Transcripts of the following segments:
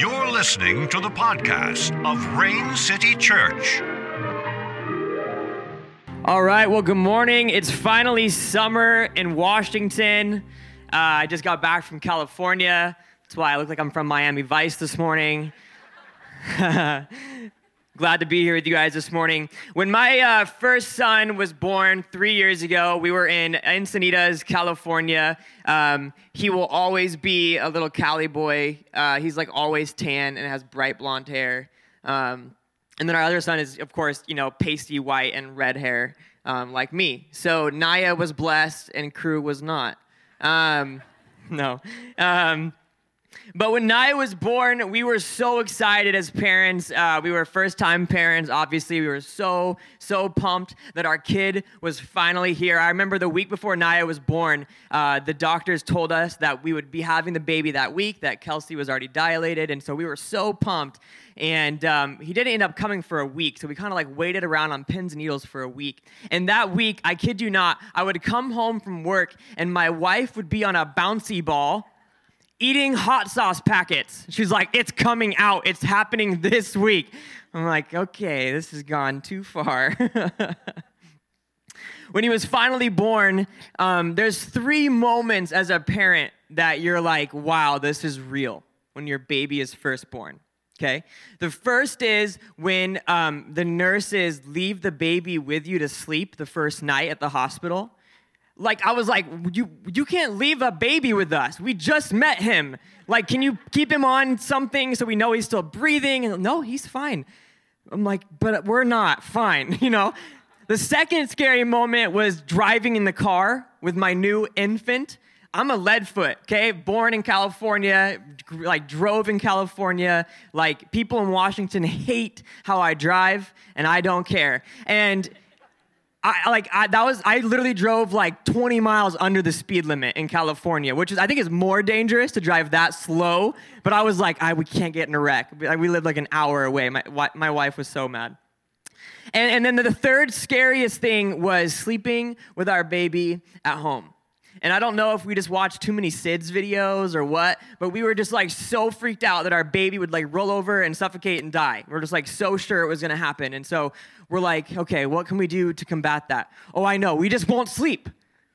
You're listening to the podcast of Rain City Church. All right, well, good morning. It's finally summer in Washington. Uh, I just got back from California. That's why I look like I'm from Miami Vice this morning. Glad to be here with you guys this morning. When my uh, first son was born three years ago, we were in Encinitas, California. Um, he will always be a little Cali boy. Uh, he's like always tan and has bright blonde hair. Um, and then our other son is, of course, you know, pasty white and red hair, um, like me. So Naya was blessed and Crew was not. Um, no. But when Naya was born, we were so excited as parents. Uh, we were first time parents, obviously. We were so, so pumped that our kid was finally here. I remember the week before Naya was born, uh, the doctors told us that we would be having the baby that week, that Kelsey was already dilated. And so we were so pumped. And um, he didn't end up coming for a week. So we kind of like waited around on pins and needles for a week. And that week, I kid you not, I would come home from work and my wife would be on a bouncy ball eating hot sauce packets. She's like, it's coming out. It's happening this week. I'm like, okay, this has gone too far. when he was finally born, um, there's three moments as a parent that you're like, wow, this is real when your baby is first born. Okay? The first is when um, the nurses leave the baby with you to sleep the first night at the hospital like I was like, you you can't leave a baby with us. We just met him. Like, can you keep him on something so we know he's still breathing? And no, he's fine. I'm like, but we're not fine, you know? The second scary moment was driving in the car with my new infant. I'm a leadfoot, okay? Born in California, like drove in California. Like people in Washington hate how I drive, and I don't care. And I like I, that was I literally drove like 20 miles under the speed limit in California, which is I think is more dangerous to drive that slow. But I was like, I we can't get in a wreck. We lived like an hour away. My my wife was so mad. And, and then the third scariest thing was sleeping with our baby at home. And I don't know if we just watched too many SIDS videos or what, but we were just like so freaked out that our baby would like roll over and suffocate and die. We we're just like so sure it was gonna happen. And so we're like, okay, what can we do to combat that? Oh, I know, we just won't sleep.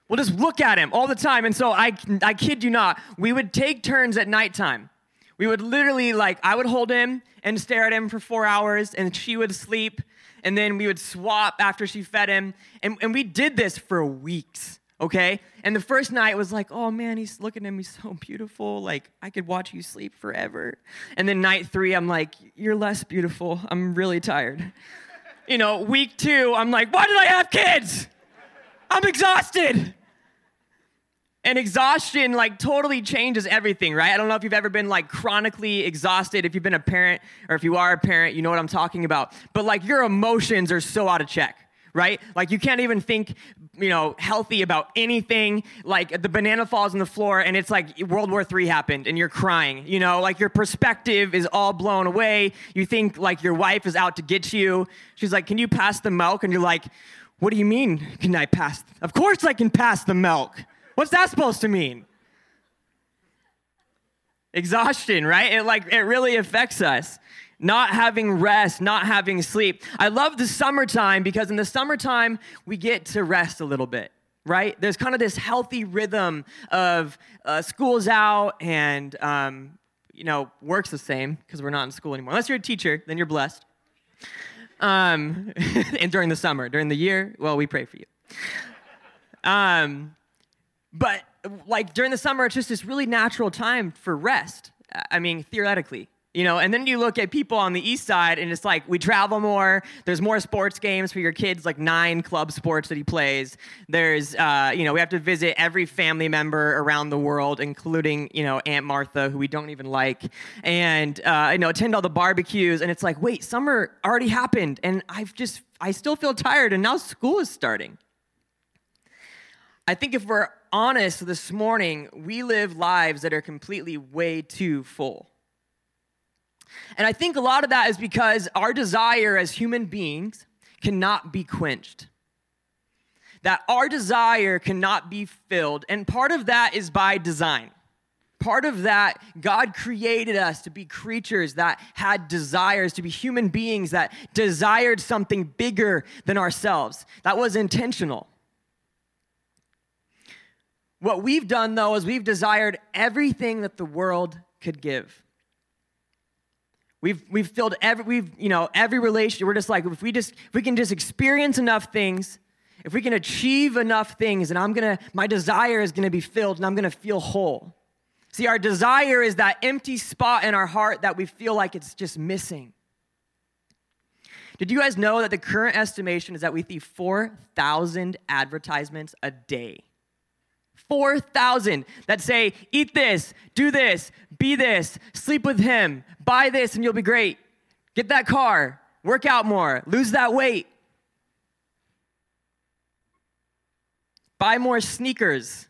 We'll just look at him all the time. And so I, I kid you not, we would take turns at nighttime. We would literally, like, I would hold him and stare at him for four hours, and she would sleep, and then we would swap after she fed him. And, and we did this for weeks, okay? And the first night was like, oh man, he's looking at me so beautiful. Like, I could watch you sleep forever. And then night three, I'm like, you're less beautiful. I'm really tired you know, week two, I'm like, why did I have kids? I'm exhausted. And exhaustion like totally changes everything, right? I don't know if you've ever been like chronically exhausted. If you've been a parent or if you are a parent, you know what I'm talking about. But like your emotions are so out of check right? Like you can't even think, you know, healthy about anything. Like the banana falls on the floor and it's like World War III happened and you're crying, you know, like your perspective is all blown away. You think like your wife is out to get you. She's like, Can you pass the milk? And you're like, What do you mean, can I pass? Of course I can pass the milk. What's that supposed to mean? Exhaustion, right? It like it really affects us not having rest, not having sleep. I love the summertime because in the summertime, we get to rest a little bit, right? There's kind of this healthy rhythm of uh, school's out and, um, you know, work's the same because we're not in school anymore. Unless you're a teacher, then you're blessed. Um, and during the summer, during the year, well, we pray for you. Um, but like during the summer, it's just this really natural time for rest. I mean, theoretically, you know and then you look at people on the east side and it's like we travel more. There's more sports games for your kids like nine club sports that he plays. There's uh, you know we have to visit every family member around the world including you know aunt martha who we don't even like. And uh, you know attend all the barbecues. And it's like wait summer already happened. And i've just i still feel tired and now school is starting. I think if we're honest this morning we live lives that are completely way too full and I think a lot of that is because our desire as human beings cannot be quenched. That our desire cannot be filled. And part of that is by design. part of that, God created us to be creatures that had desires, to be human beings that desired something bigger than ourselves. That was intentional. What we've done, though, is we've desired everything that the world could give. We've, we've filled every, we've, you know, every relationship. We're just like, if we just, if we can just experience enough things, if we can achieve enough things, and I'm gonna, my desire is gonna be filled and I'm gonna feel whole. See, our desire is that empty spot in our heart that we feel like it's just missing. Did you guys know that the current estimation is that we see 4,000 advertisements a day? 4,000 that say, eat this, do this, be this, sleep with him, buy this, and you'll be great. Get that car, work out more, lose that weight. buy more sneakers.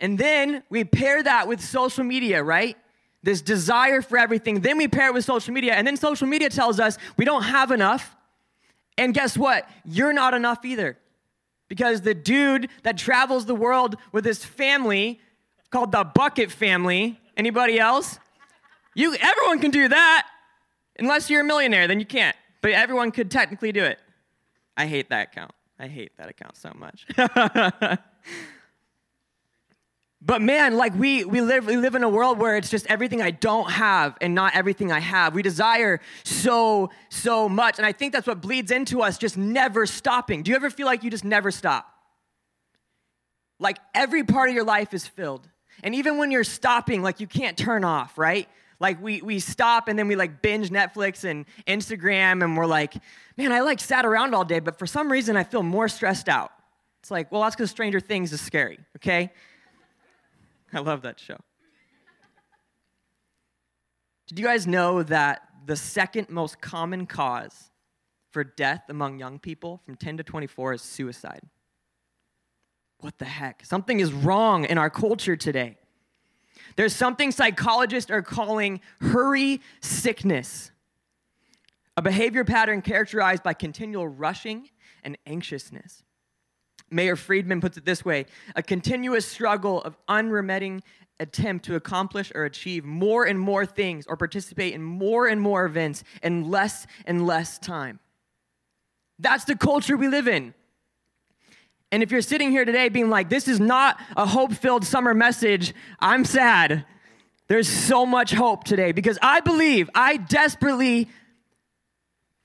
And then we pair that with social media, right? This desire for everything. Then we pair it with social media. And then social media tells us we don't have enough. And guess what? You're not enough either. Because the dude that travels the world with his family, called the bucket family, anybody else? You everyone can do that. Unless you're a millionaire, then you can't. But everyone could technically do it. I hate that account I hate that account so much. but man, like we we live we live in a world where it's just everything I don't have and not everything I have. We desire so so much, and I think that's what bleeds into us just never stopping. Do you ever feel like you just never stop? Like every part of your life is filled. And even when you're stopping, like you can't turn off, right? Like we we stop and then we like binge Netflix and Instagram and we're like, man, I like sat around all day, but for some reason I feel more stressed out. It's like, well, that's because Stranger Things is scary, okay? I love that show. Did you guys know that the second most common cause for death among young people from 10 to 24 is suicide? What the heck? Something is wrong in our culture today. There's something psychologists are calling hurry sickness, a behavior pattern characterized by continual rushing and anxiousness. Meyer Friedman puts it this way a continuous struggle of unremitting attempt to accomplish or achieve more and more things or participate in more and more events in less and less time. That's the culture we live in. And if you're sitting here today being like, this is not a hope filled summer message, I'm sad. There's so much hope today because I believe, I desperately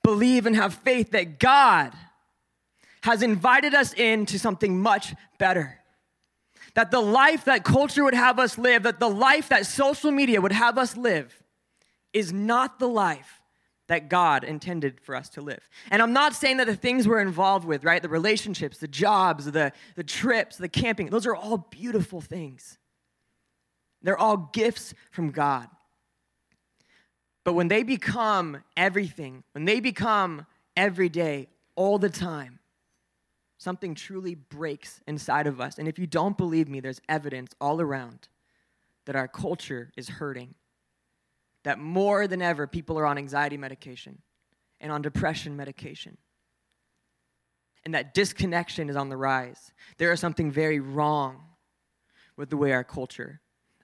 believe and have faith that God has invited us into something much better. That the life that culture would have us live, that the life that social media would have us live, is not the life that God intended for us to live. And I'm not saying that the things we're involved with, right, the relationships, the jobs, the, the trips, the camping, those are all beautiful things. They're all gifts from God. But when they become everything, when they become every day, all the time, something truly breaks inside of us. And if you don't believe me, there's evidence all around that our culture is hurting that more than ever people are on anxiety medication and on depression medication. And that disconnection is on the rise. There is something very wrong with the way our culture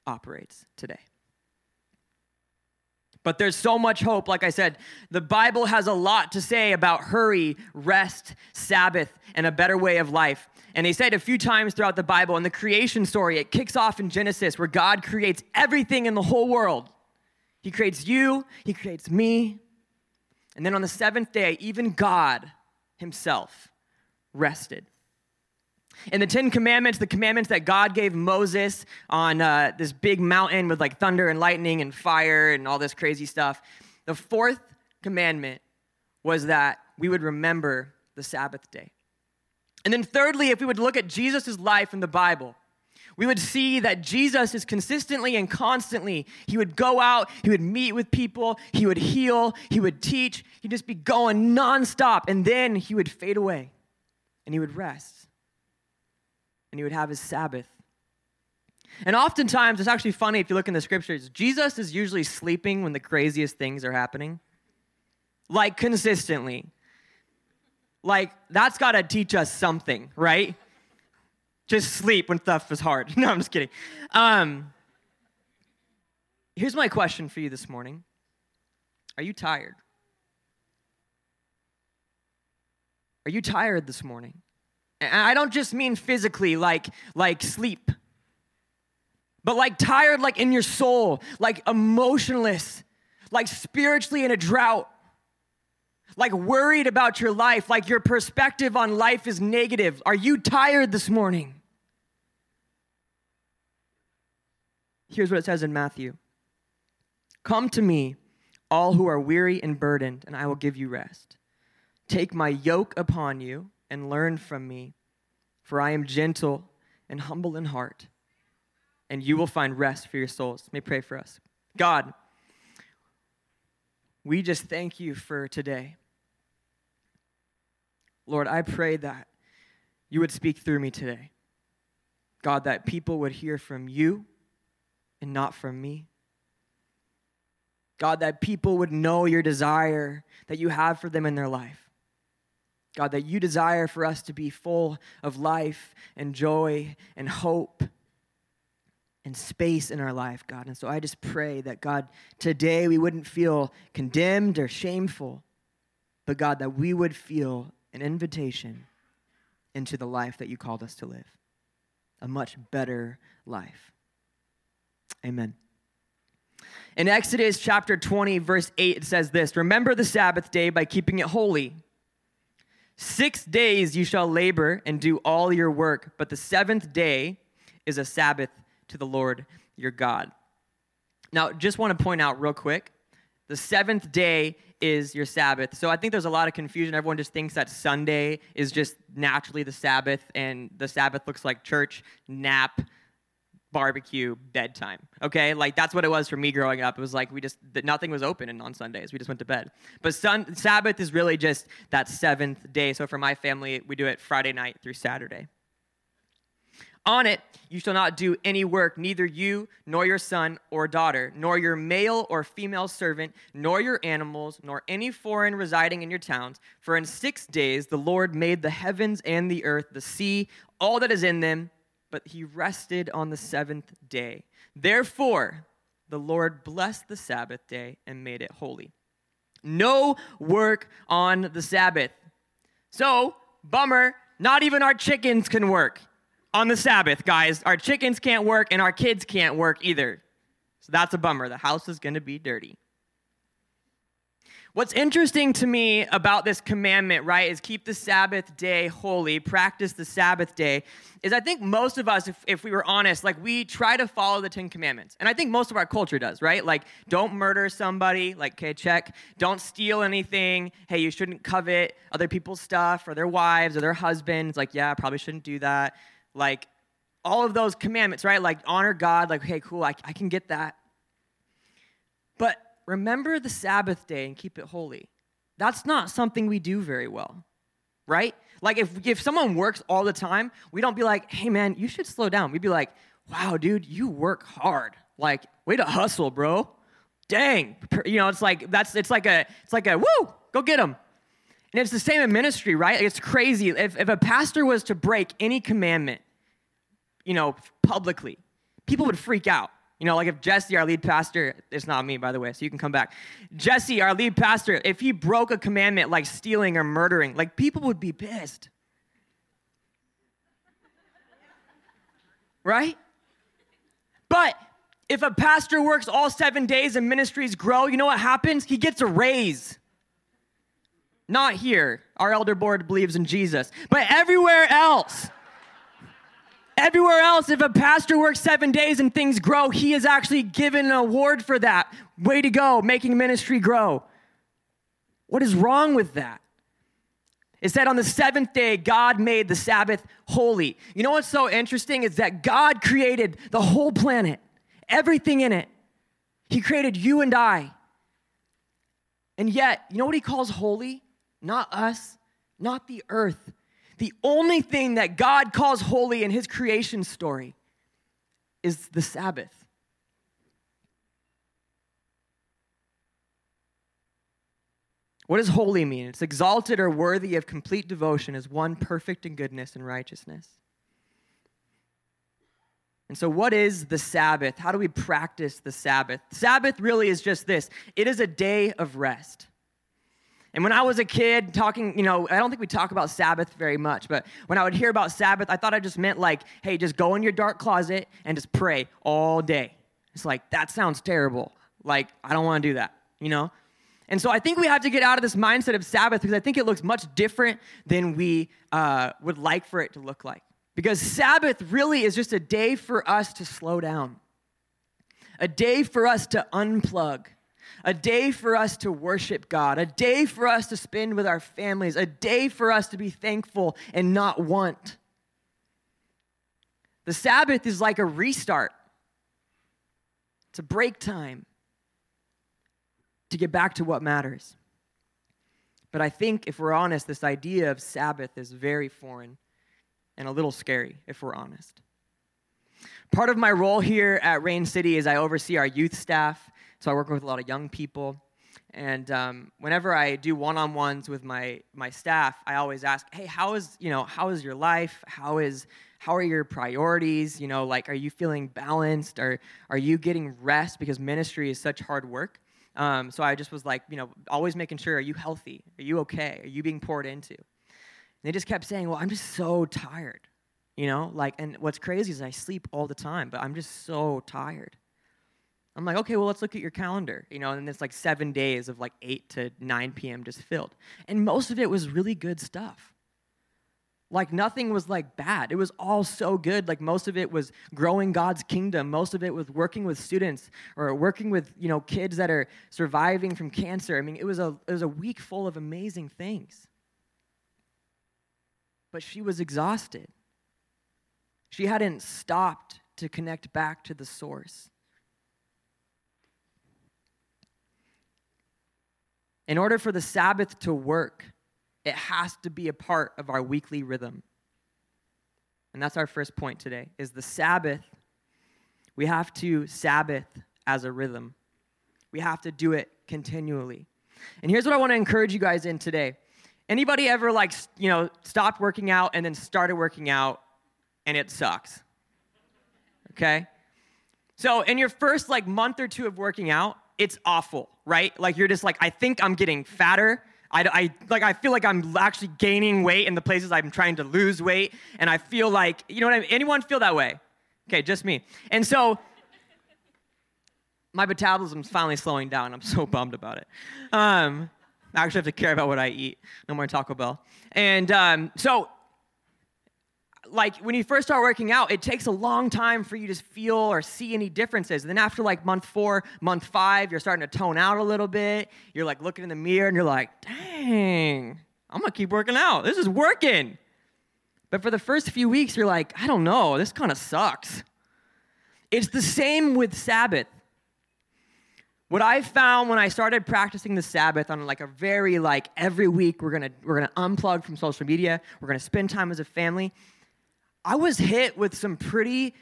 operates today. But there's so much hope. Like I said, the Bible has a lot to say about hurry, rest, Sabbath, and a better way of life. And they say it a few times throughout the Bible. In the creation story, it kicks off in Genesis, where God creates everything in the whole world. He creates you, He creates me. And then on the seventh day, even God Himself rested. In the Ten Commandments, the commandments that God gave Moses on uh, this big mountain with like thunder and lightning and fire and all this crazy stuff, the fourth commandment was that we would remember the Sabbath day. And then, thirdly, if we would look at Jesus' life in the Bible, we would see that Jesus is consistently and constantly, he would go out, he would meet with people, he would heal, he would teach, he'd just be going nonstop, and then he would fade away and he would rest and he would have his Sabbath. And oftentimes, it's actually funny if you look in the scriptures, Jesus is usually sleeping when the craziest things are happening, like consistently. Like, that's got to teach us something, right? Just sleep when stuff is hard. No, I'm just kidding. Um, here's my question for you this morning Are you tired? Are you tired this morning? And I don't just mean physically, like, like sleep, but like tired, like in your soul, like emotionless, like spiritually in a drought, like worried about your life, like your perspective on life is negative. Are you tired this morning? Here's what it says in Matthew Come to me, all who are weary and burdened, and I will give you rest. Take my yoke upon you and learn from me, for I am gentle and humble in heart, and you will find rest for your souls. May pray for us. God, we just thank you for today. Lord, I pray that you would speak through me today. God, that people would hear from you and not from me. God, that people would know your desire that you have for them in their life. God, that you desire for us to be full of life and joy and hope and space in our life, God. And so I just pray that, God, today we wouldn't feel condemned or shameful, but God, that we would feel an invitation into the life that you called us to live, a much better life. Amen. In Exodus chapter 20, verse 8, it says this Remember the Sabbath day by keeping it holy. Six days you shall labor and do all your work, but the seventh day is a Sabbath to the Lord your God. Now, just want to point out real quick the seventh day is your Sabbath. So I think there's a lot of confusion. Everyone just thinks that Sunday is just naturally the Sabbath, and the Sabbath looks like church, nap, barbecue, bedtime. Okay, like that's what it was for me growing up. It was like we just nothing was open on Sundays. We just went to bed. But sun, Sabbath is really just that seventh day. So for my family, we do it Friday night through Saturday. On it, you shall not do any work, neither you, nor your son or daughter, nor your male or female servant, nor your animals, nor any foreign residing in your towns. For in six days the Lord made the heavens and the earth, the sea, all that is in them but he rested on the seventh day. Therefore, the Lord blessed the Sabbath day and made it holy. No work on the Sabbath. So, bummer, not even our chickens can work on the Sabbath, guys. Our chickens can't work and our kids can't work either. So that's a bummer. The house is going to be dirty. What's interesting to me about this commandment, right, is keep the Sabbath day holy, practice the Sabbath day, is I think most of us, if, if we were honest, like we try to follow the Ten Commandments. And I think most of our culture does, right? Like, don't murder somebody, like, okay, check. Don't steal anything. Hey, you shouldn't covet other people's stuff or their wives or their husbands. Like, yeah, probably shouldn't do that. Like, all of those commandments, right? Like, honor God, like, hey, cool, I, I can get that. But remember the Sabbath day and keep it holy. That's not something we do very well, right? Like if, if someone works all the time, we don't be like, hey man, you should slow down. We'd be like, wow, dude, you work hard. Like, way to hustle, bro. Dang. You know, it's like that's it's like a it's like a woo, go get them. And it's the same in ministry, right? It's crazy. If, if a pastor was to break any commandment, you know, publicly, people would freak out. You know, like if Jesse, our lead pastor, it's not me, by the way, so you can come back. Jesse, our lead pastor, if he broke a commandment like stealing or murdering, like people would be pissed. Right? But if a pastor works all seven days and ministries grow, you know what happens? He gets a raise. Not here. Our elder board believes in Jesus, but everywhere else. Everywhere else, if a pastor works seven days and things grow, he is actually given an award for that. Way to go, making ministry grow. What is wrong with that? It said on the seventh day, God made the Sabbath holy. You know what's so interesting is that God created the whole planet, everything in it. He created you and I. And yet, you know what he calls holy? Not us, not the earth, the only thing that God calls holy in his creation story is the Sabbath. What does holy mean? It's exalted or worthy of complete devotion as one perfect in goodness and righteousness. And so, what is the Sabbath? How do we practice the Sabbath? Sabbath really is just this it is a day of rest. And when I was a kid, talking, you know, I don't think we talk about Sabbath very much, but when I would hear about Sabbath, I thought I just meant like, hey, just go in your dark closet and just pray all day. It's like, that sounds terrible. Like, I don't want to do that, you know? And so I think we have to get out of this mindset of Sabbath because I think it looks much different than we uh, would like for it to look like. Because Sabbath really is just a day for us to slow down, a day for us to unplug, a day for us to worship God, a day for us to spend with our families, a day for us to be thankful and not want. The Sabbath is like a restart, it's a break time to get back to what matters. But I think, if we're honest, this idea of Sabbath is very foreign and a little scary, if we're honest. Part of my role here at Rain City is I oversee our youth staff. So I work with a lot of young people. And um, whenever I do one-on-ones with my, my staff, I always ask, hey, how is, you know, how is your life? How is, how are your priorities? You know, like, are you feeling balanced? Or are you getting rest? Because ministry is such hard work. Um, so I just was like, you know, always making sure, are you healthy? Are you okay? Are you being poured into? they just kept saying, Well, I'm just so tired. You know, like, and what's crazy is I sleep all the time, but I'm just so tired. I'm like, okay, well, let's look at your calendar, you know, and it's like seven days of like 8 to 9 p.m. just filled. And most of it was really good stuff. Like nothing was like bad. It was all so good. Like most of it was growing God's kingdom. Most of it was working with students or working with, you know, kids that are surviving from cancer. I mean, it was a it was a week full of amazing things but she was exhausted. She hadn't stopped to connect back to the source. In order for the Sabbath to work, it has to be a part of our weekly rhythm. And that's our first point today is the Sabbath. We have to Sabbath as a rhythm. We have to do it continually. And here's what I want to encourage you guys in today. Anybody ever like, you know, stopped working out and then started working out and it sucks? Okay? So, in your first like month or two of working out, it's awful, right? Like you're just like, I think I'm getting fatter. I, I like I feel like I'm actually gaining weight in the places I'm trying to lose weight, and I feel like you know what I mean. Anyone feel that way? Okay, just me. And so my metabolism's finally slowing down. I'm so bummed about it. Um, I actually have to care about what I eat. No more Taco Bell. And um, so, like when you first start working out, it takes a long time for you to feel or see any differences. And then after like month four, month five, you're starting to tone out a little bit. You're like looking in the mirror and you're like, dang, I'm gonna keep working out. This is working. But for the first few weeks, you're like, I don't know, this kind of sucks. It's the same with Sabbath. What I found when I started practicing the Sabbath on like a very like every week we're gonna we're gonna unplug from social media, we're gonna spend time as a family. I was hit with some pretty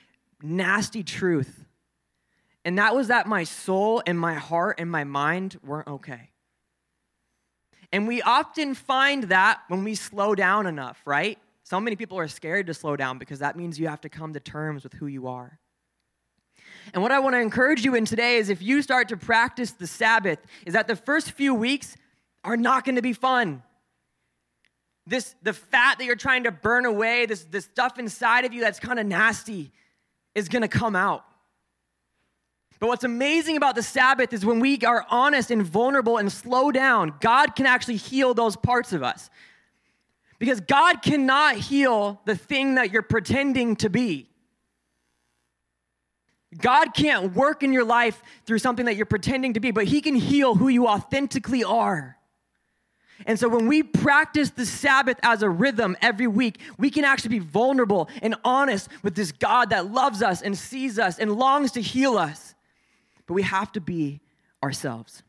nasty truth. And that was that my soul and my heart and my mind weren't okay. And we often find that when we slow down enough, right? So many people are scared to slow down because that means you have to come to terms with who you are. And what I want to encourage you in today is if you start to practice the Sabbath, is that the first few weeks are not going to be fun. This the fat that you're trying to burn away, this, this stuff inside of you that's kind of nasty, is to come out. But what's amazing about the Sabbath is when we are honest and vulnerable and slow down, God can actually heal those parts of us. Because God cannot heal the thing that you're pretending to be. God can't work in your life through something that you're pretending to be, but He can heal who you authentically are. And so when we practice the Sabbath as a rhythm every week, we can actually be vulnerable and honest with this God that loves us and sees us and longs to heal us. But we have to be ourselves.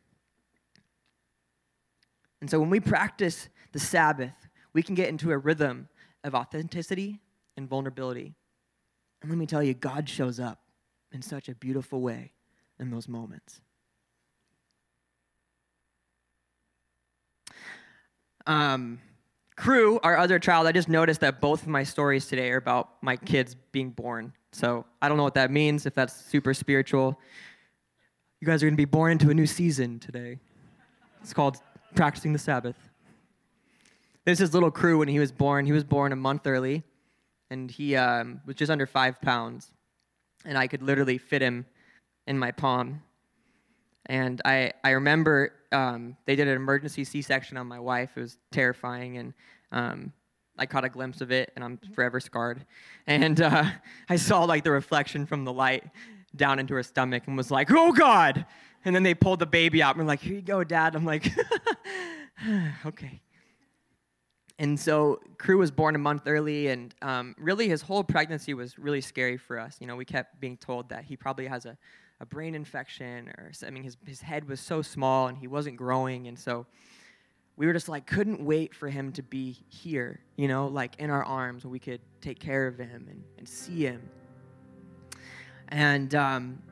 And so when we practice the Sabbath, we can get into a rhythm of authenticity and vulnerability. And let me tell you, God shows up in such a beautiful way in those moments. Um, Crew, our other child, I just noticed that both of my stories today are about my kids being born So I don't know what that means, if that's super spiritual. You guys are going to be born into a new season today. It's called practicing the Sabbath. This is little Crew when he was born. He was born a month early, and he um, was just under five pounds. And I could literally fit him in my palm. And I, I remember um, they did an emergency C section on my wife. It was terrifying. And um, I caught a glimpse of it, and I'm forever scarred. And uh, I saw like the reflection from the light down into her stomach and was like, oh God. And then they pulled the baby out and were like, here you go, dad. I'm like, okay. And so Crew was born a month early, and um, really his whole pregnancy was really scary for us. You know, we kept being told that he probably has a, a brain infection, or I mean, his, his head was so small and he wasn't growing. And so we were just like, couldn't wait for him to be here, you know, like in our arms where we could take care of him and, and see him. And um,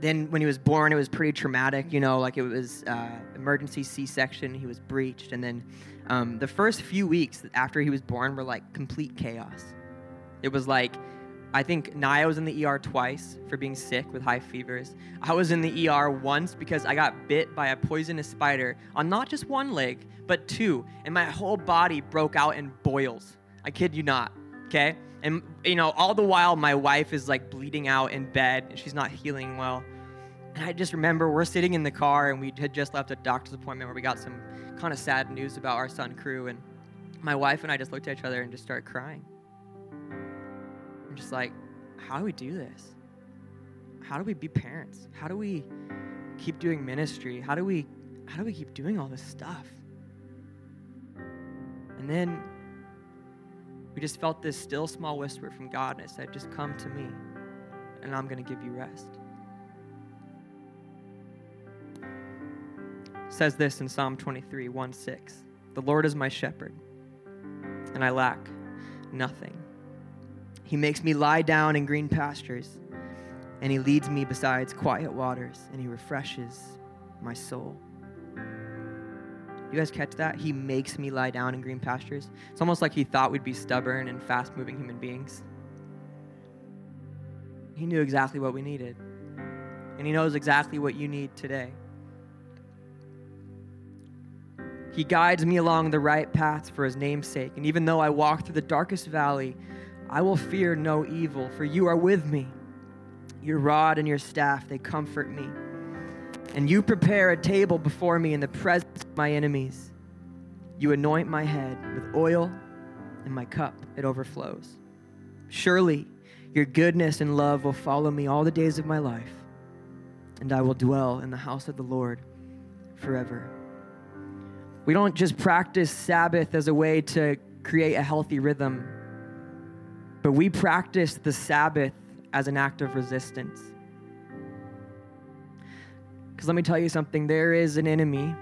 then when he was born, it was pretty traumatic, you know, like it was uh, emergency C section, he was breached. And then um, the first few weeks after he was born were like complete chaos. It was like, I think Naya was in the ER twice for being sick with high fevers. I was in the ER once because I got bit by a poisonous spider on not just one leg, but two. And my whole body broke out in boils. I kid you not, okay? And, you know, all the while my wife is like bleeding out in bed and she's not healing well. And I just remember we're sitting in the car and we had just left a doctor's appointment where we got some kind of sad news about our son Crew. And my wife and I just looked at each other and just started crying. Just like, how do we do this? How do we be parents? How do we keep doing ministry? How do we how do we keep doing all this stuff? And then we just felt this still small whisper from God, and it said, Just come to me, and I'm going to give you rest. It says this in Psalm 23, 1 6. The Lord is my shepherd, and I lack nothing. He makes me lie down in green pastures, and he leads me beside quiet waters, and he refreshes my soul. You guys catch that? He makes me lie down in green pastures. It's almost like he thought we'd be stubborn and fast moving human beings. He knew exactly what we needed. And he knows exactly what you need today. He guides me along the right paths for his name's sake. And even though I walk through the darkest valley, I will fear no evil, for you are with me. Your rod and your staff, they comfort me. And you prepare a table before me in the presence of my enemies. You anoint my head with oil, and my cup, it overflows. Surely your goodness and love will follow me all the days of my life, and I will dwell in the house of the Lord forever. We don't just practice Sabbath as a way to create a healthy rhythm, but we practice the Sabbath as an act of resistance. Because let me tell you something there is an enemy.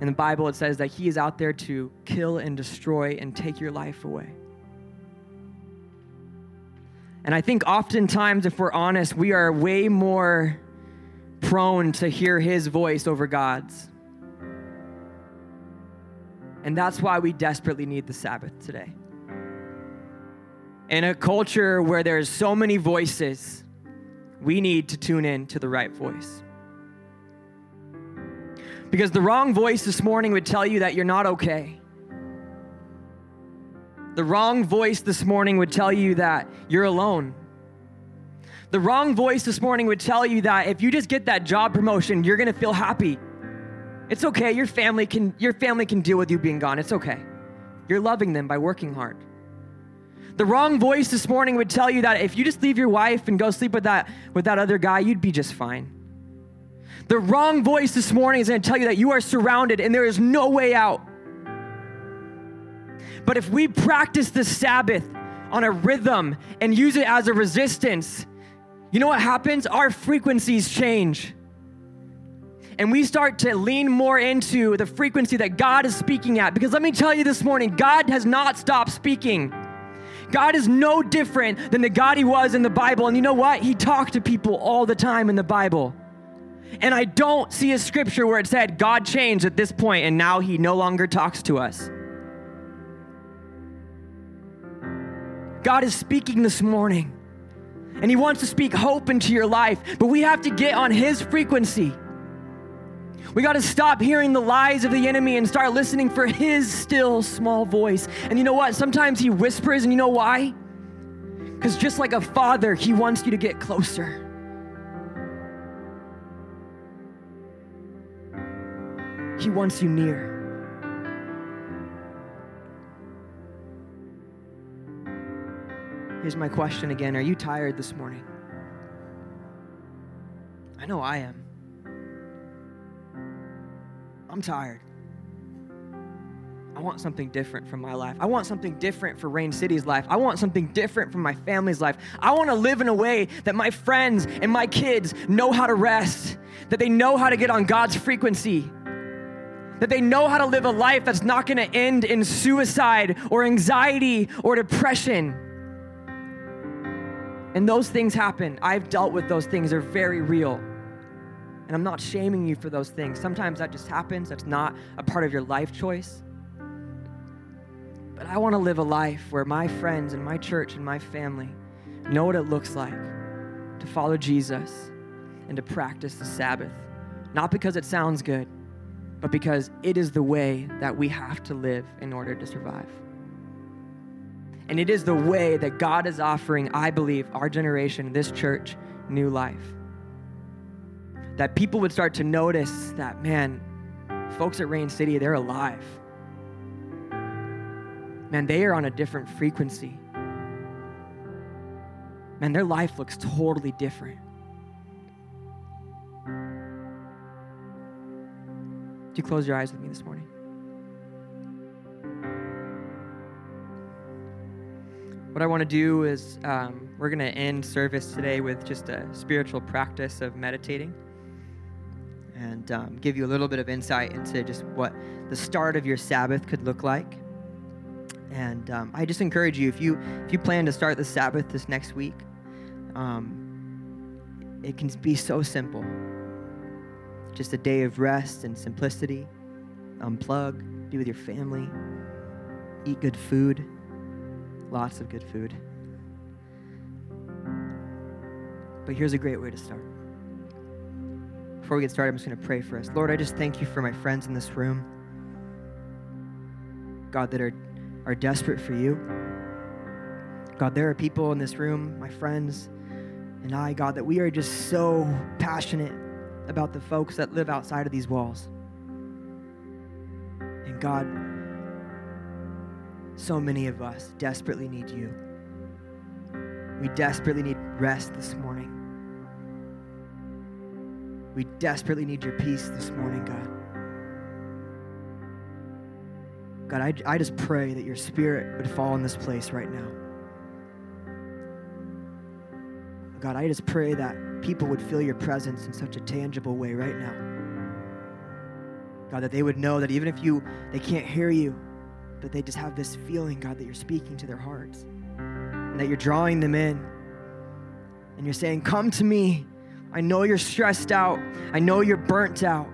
In the Bible, it says that he is out there to kill and destroy and take your life away. And I think oftentimes, if we're honest, we are way more prone to hear his voice over God's. And that's why we desperately need the Sabbath today. In a culture where there's so many voices, we need to tune in to the right voice. Because the wrong voice this morning would tell you that you're not okay. The wrong voice this morning would tell you that you're alone. The wrong voice this morning would tell you that if you just get that job promotion, you're going to feel happy. It's okay. Your family can your family can deal with you being gone. It's okay. You're loving them by working hard. The wrong voice this morning would tell you that if you just leave your wife and go sleep with that with that other guy, you'd be just fine. The wrong voice this morning is going to tell you that you are surrounded and there is no way out. But if we practice the Sabbath on a rhythm and use it as a resistance, you know what happens? Our frequencies change. And we start to lean more into the frequency that God is speaking at. Because let me tell you this morning, God has not stopped speaking. God is no different than the God He was in the Bible. And you know what? He talked to people all the time in the Bible. And I don't see a scripture where it said God changed at this point and now he no longer talks to us. God is speaking this morning. and He wants to speak hope into your life, but we have to get on His frequency. We got to stop hearing the lies of the enemy and start listening for His still small voice. And you know what? Sometimes He whispers, and you know why? Because just like a father, He wants you to get closer. He wants you near. Here's my question again Are you tired this morning? I know I am. I'm tired. I want something different from my life. I want something different for Rain City's life. I want something different from my family's life. I want to live in a way that my friends and my kids know how to rest, that they know how to get on God's frequency, that they know how to live a life that's not going to end in suicide or anxiety or depression. And those things happen. I've dealt with those things, they're very real. And I'm not shaming you for those things. Sometimes that just happens, that's not a part of your life choice. But I want to live a life where my friends and my church and my family know what it looks like to follow Jesus and to practice the Sabbath. Not because it sounds good, but because it is the way that we have to live in order to survive. And it is the way that God is offering, I believe, our generation, this church, new life. That people would start to notice that, man, folks at Rain City, they're alive. Man, they are on a different frequency. Man, their life looks totally different. Do you close your eyes with me this morning? What I want to do is um, we're going to end service today with just a spiritual practice of meditating and um, give you a little bit of insight into just what the start of your Sabbath could look like. And um, I just encourage you if you if you plan to start the Sabbath this next week, um, it can be so simple. Just a day of rest and simplicity. Unplug, be with your family, eat good food Lots of good food. But here's a great way to start. Before we get started, I'm just going to pray for us. Lord, I just thank you for my friends in this room. God, that are, are desperate for you. God, there are people in this room, my friends and I, God, that we are just so passionate about the folks that live outside of these walls. And God, so many of us desperately need you. We desperately need rest this morning. We desperately need your peace this morning, God. God, I, I just pray that your spirit would fall in this place right now. God, I just pray that people would feel your presence in such a tangible way right now. God, that they would know that even if you they can't hear you, but they just have this feeling, God, that you're speaking to their hearts and that you're drawing them in. And you're saying, Come to me. I know you're stressed out, I know you're burnt out.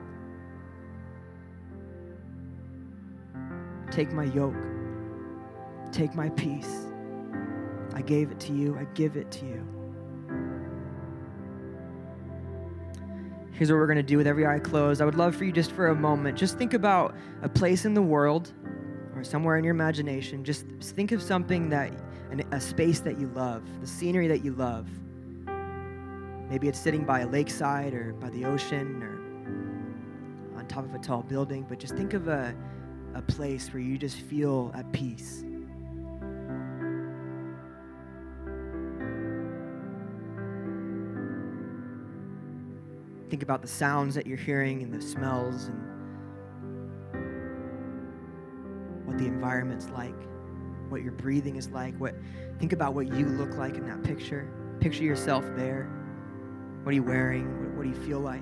Take my yoke, take my peace. I gave it to you, I give it to you. Here's what we're going to do with every eye closed. I would love for you just for a moment, just think about a place in the world or somewhere in your imagination, just think of something that, a space that you love, the scenery that you love. Maybe it's sitting by a lakeside or by the ocean or on top of a tall building, but just think of a, a place where you just feel at peace. Think about the sounds that you're hearing and the smells and what the environment's like, what your breathing is like, what think about what you look like in that picture. Picture yourself there. What are you wearing? What, what do you feel like?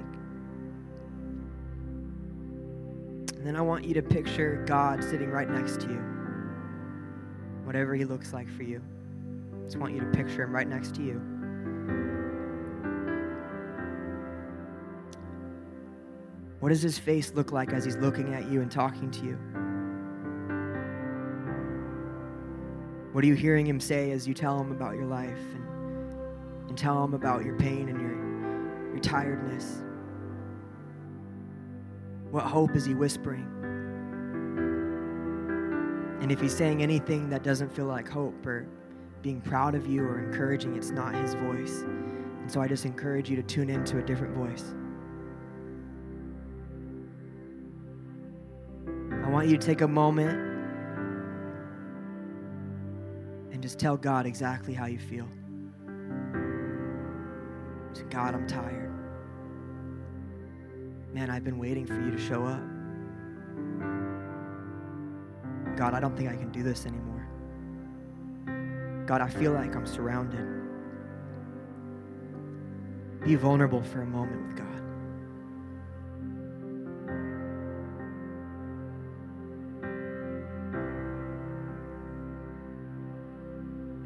And then I want you to picture God sitting right next to you. Whatever he looks like for you. I just want you to picture him right next to you. What does his face look like as he's looking at you and talking to you? What are you hearing him say as you tell him about your life and, and tell him about your pain and your, your tiredness. What hope is he whispering? And if he's saying anything that doesn't feel like hope or being proud of you or encouraging, it's not his voice. And so I just encourage you to tune into a different voice. I want you to take a moment and just tell God exactly how you feel. God, I'm tired. Man, I've been waiting for you to show up. God, I don't think I can do this anymore. God, I feel like I'm surrounded. Be vulnerable for a moment with God.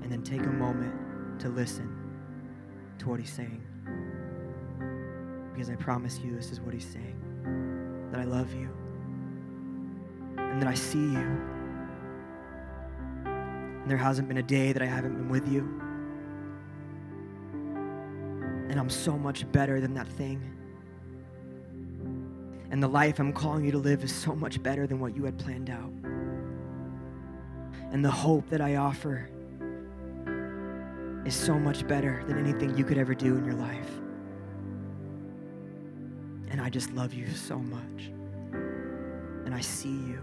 And then take a moment to listen to what He's saying. Because I promise you, this is what He's saying that I love you and that I see you. And there hasn't been a day that I haven't been with you. And I'm so much better than that thing. And the life I'm calling you to live is so much better than what you had planned out. And the hope that I offer is so much better than anything you could ever do in your life. And I just love you so much. And I see you.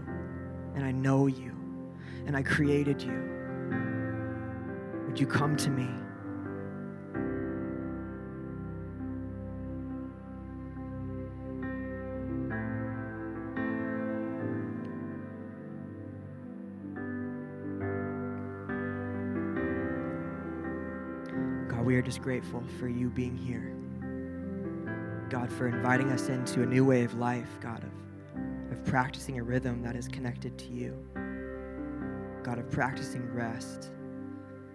And I know you. And I created you. Would you come to me? God, we are just grateful for you being here. God, for inviting us into a new way of life, God, of, of practicing a rhythm that is connected to you. God, of practicing rest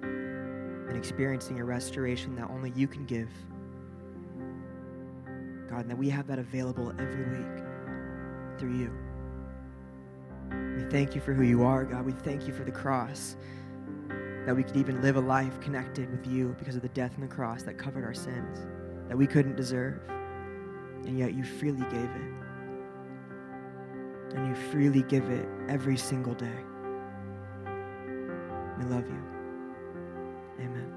and experiencing a restoration that only you can give. God, and that we have that available every week through you. We thank you for who you are, God. We thank you for the cross, that we could even live a life connected with you because of the death on the cross that covered our sins, that we couldn't deserve, and yet you freely gave it. And you freely give it every single day. We love you. Amen.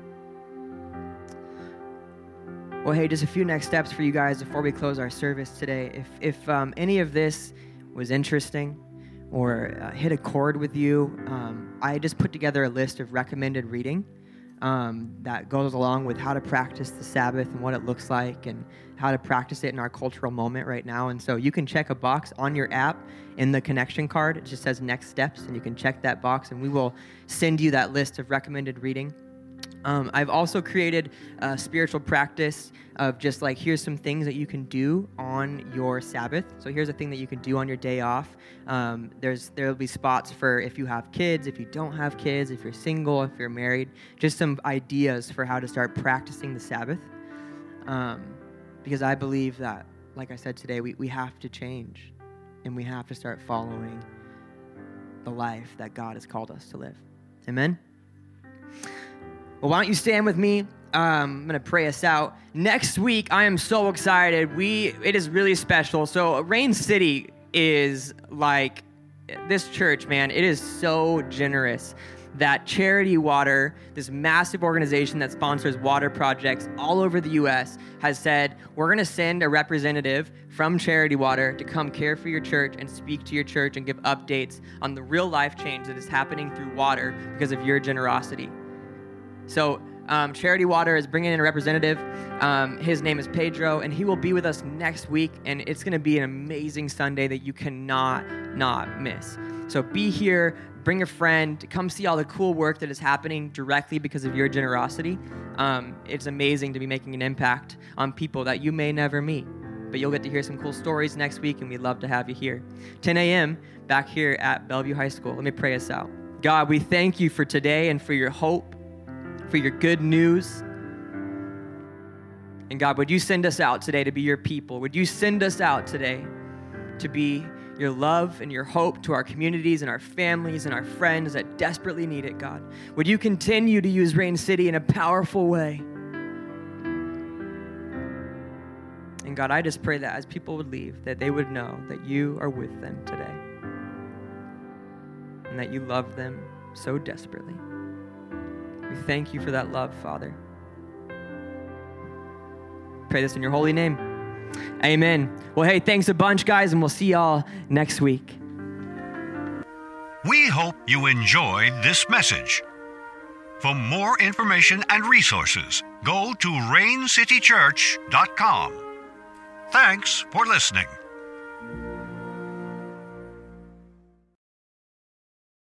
Well, hey, just a few next steps for you guys before we close our service today. If, if um, any of this was interesting or uh, hit a chord with you, um, I just put together a list of recommended reading um, that goes along with how to practice the Sabbath and what it looks like and how to practice it in our cultural moment right now. And so you can check a box on your app in the connection card. It just says next steps, and you can check that box, and we will send you that list of recommended reading. Um, I've also created a spiritual practice of just like here's some things that you can do on your Sabbath. So here's a thing that you can do on your day off. Um, there's there'll be spots for if you have kids, if you don't have kids, if you're single, if you're married. Just some ideas for how to start practicing the Sabbath. Um, because I believe that, like I said today, we, we have to change, and we have to start following the life that God has called us to live. Amen. Well, why don't you stand with me? Um, I'm gonna pray us out. Next week, I am so excited. We it is really special. So Rain City is like this church, man. It is so generous that Charity Water, this massive organization that sponsors water projects all over the U.S., has said we're going to send a representative from Charity Water to come care for your church and speak to your church and give updates on the real life change that is happening through water because of your generosity. So, um, Charity Water is bringing in a representative. Um, his name is Pedro, and he will be with us next week. And it's going to be an amazing Sunday that you cannot not miss. So be here, bring a friend, come see all the cool work that is happening directly because of your generosity. Um, it's amazing to be making an impact on people that you may never meet. But you'll get to hear some cool stories next week, and we'd love to have you here. 10 a.m. back here at Bellevue High School. Let me pray us out. God, we thank you for today and for your hope for your good news. And God, would you send us out today to be your people? Would you send us out today to be your love and your hope to our communities and our families and our friends that desperately need it, God? Would you continue to use Rain City in a powerful way And God, I just pray that as people would leave, that they would know that you are with them today and that you love them so desperately. We thank you for that love, Father. Pray this in your holy name. Amen. Well, hey, thanks a bunch, guys, and we'll see y'all next week. We hope you enjoyed this message. For more information and resources, go to raincitychurch.com. Thanks for listening.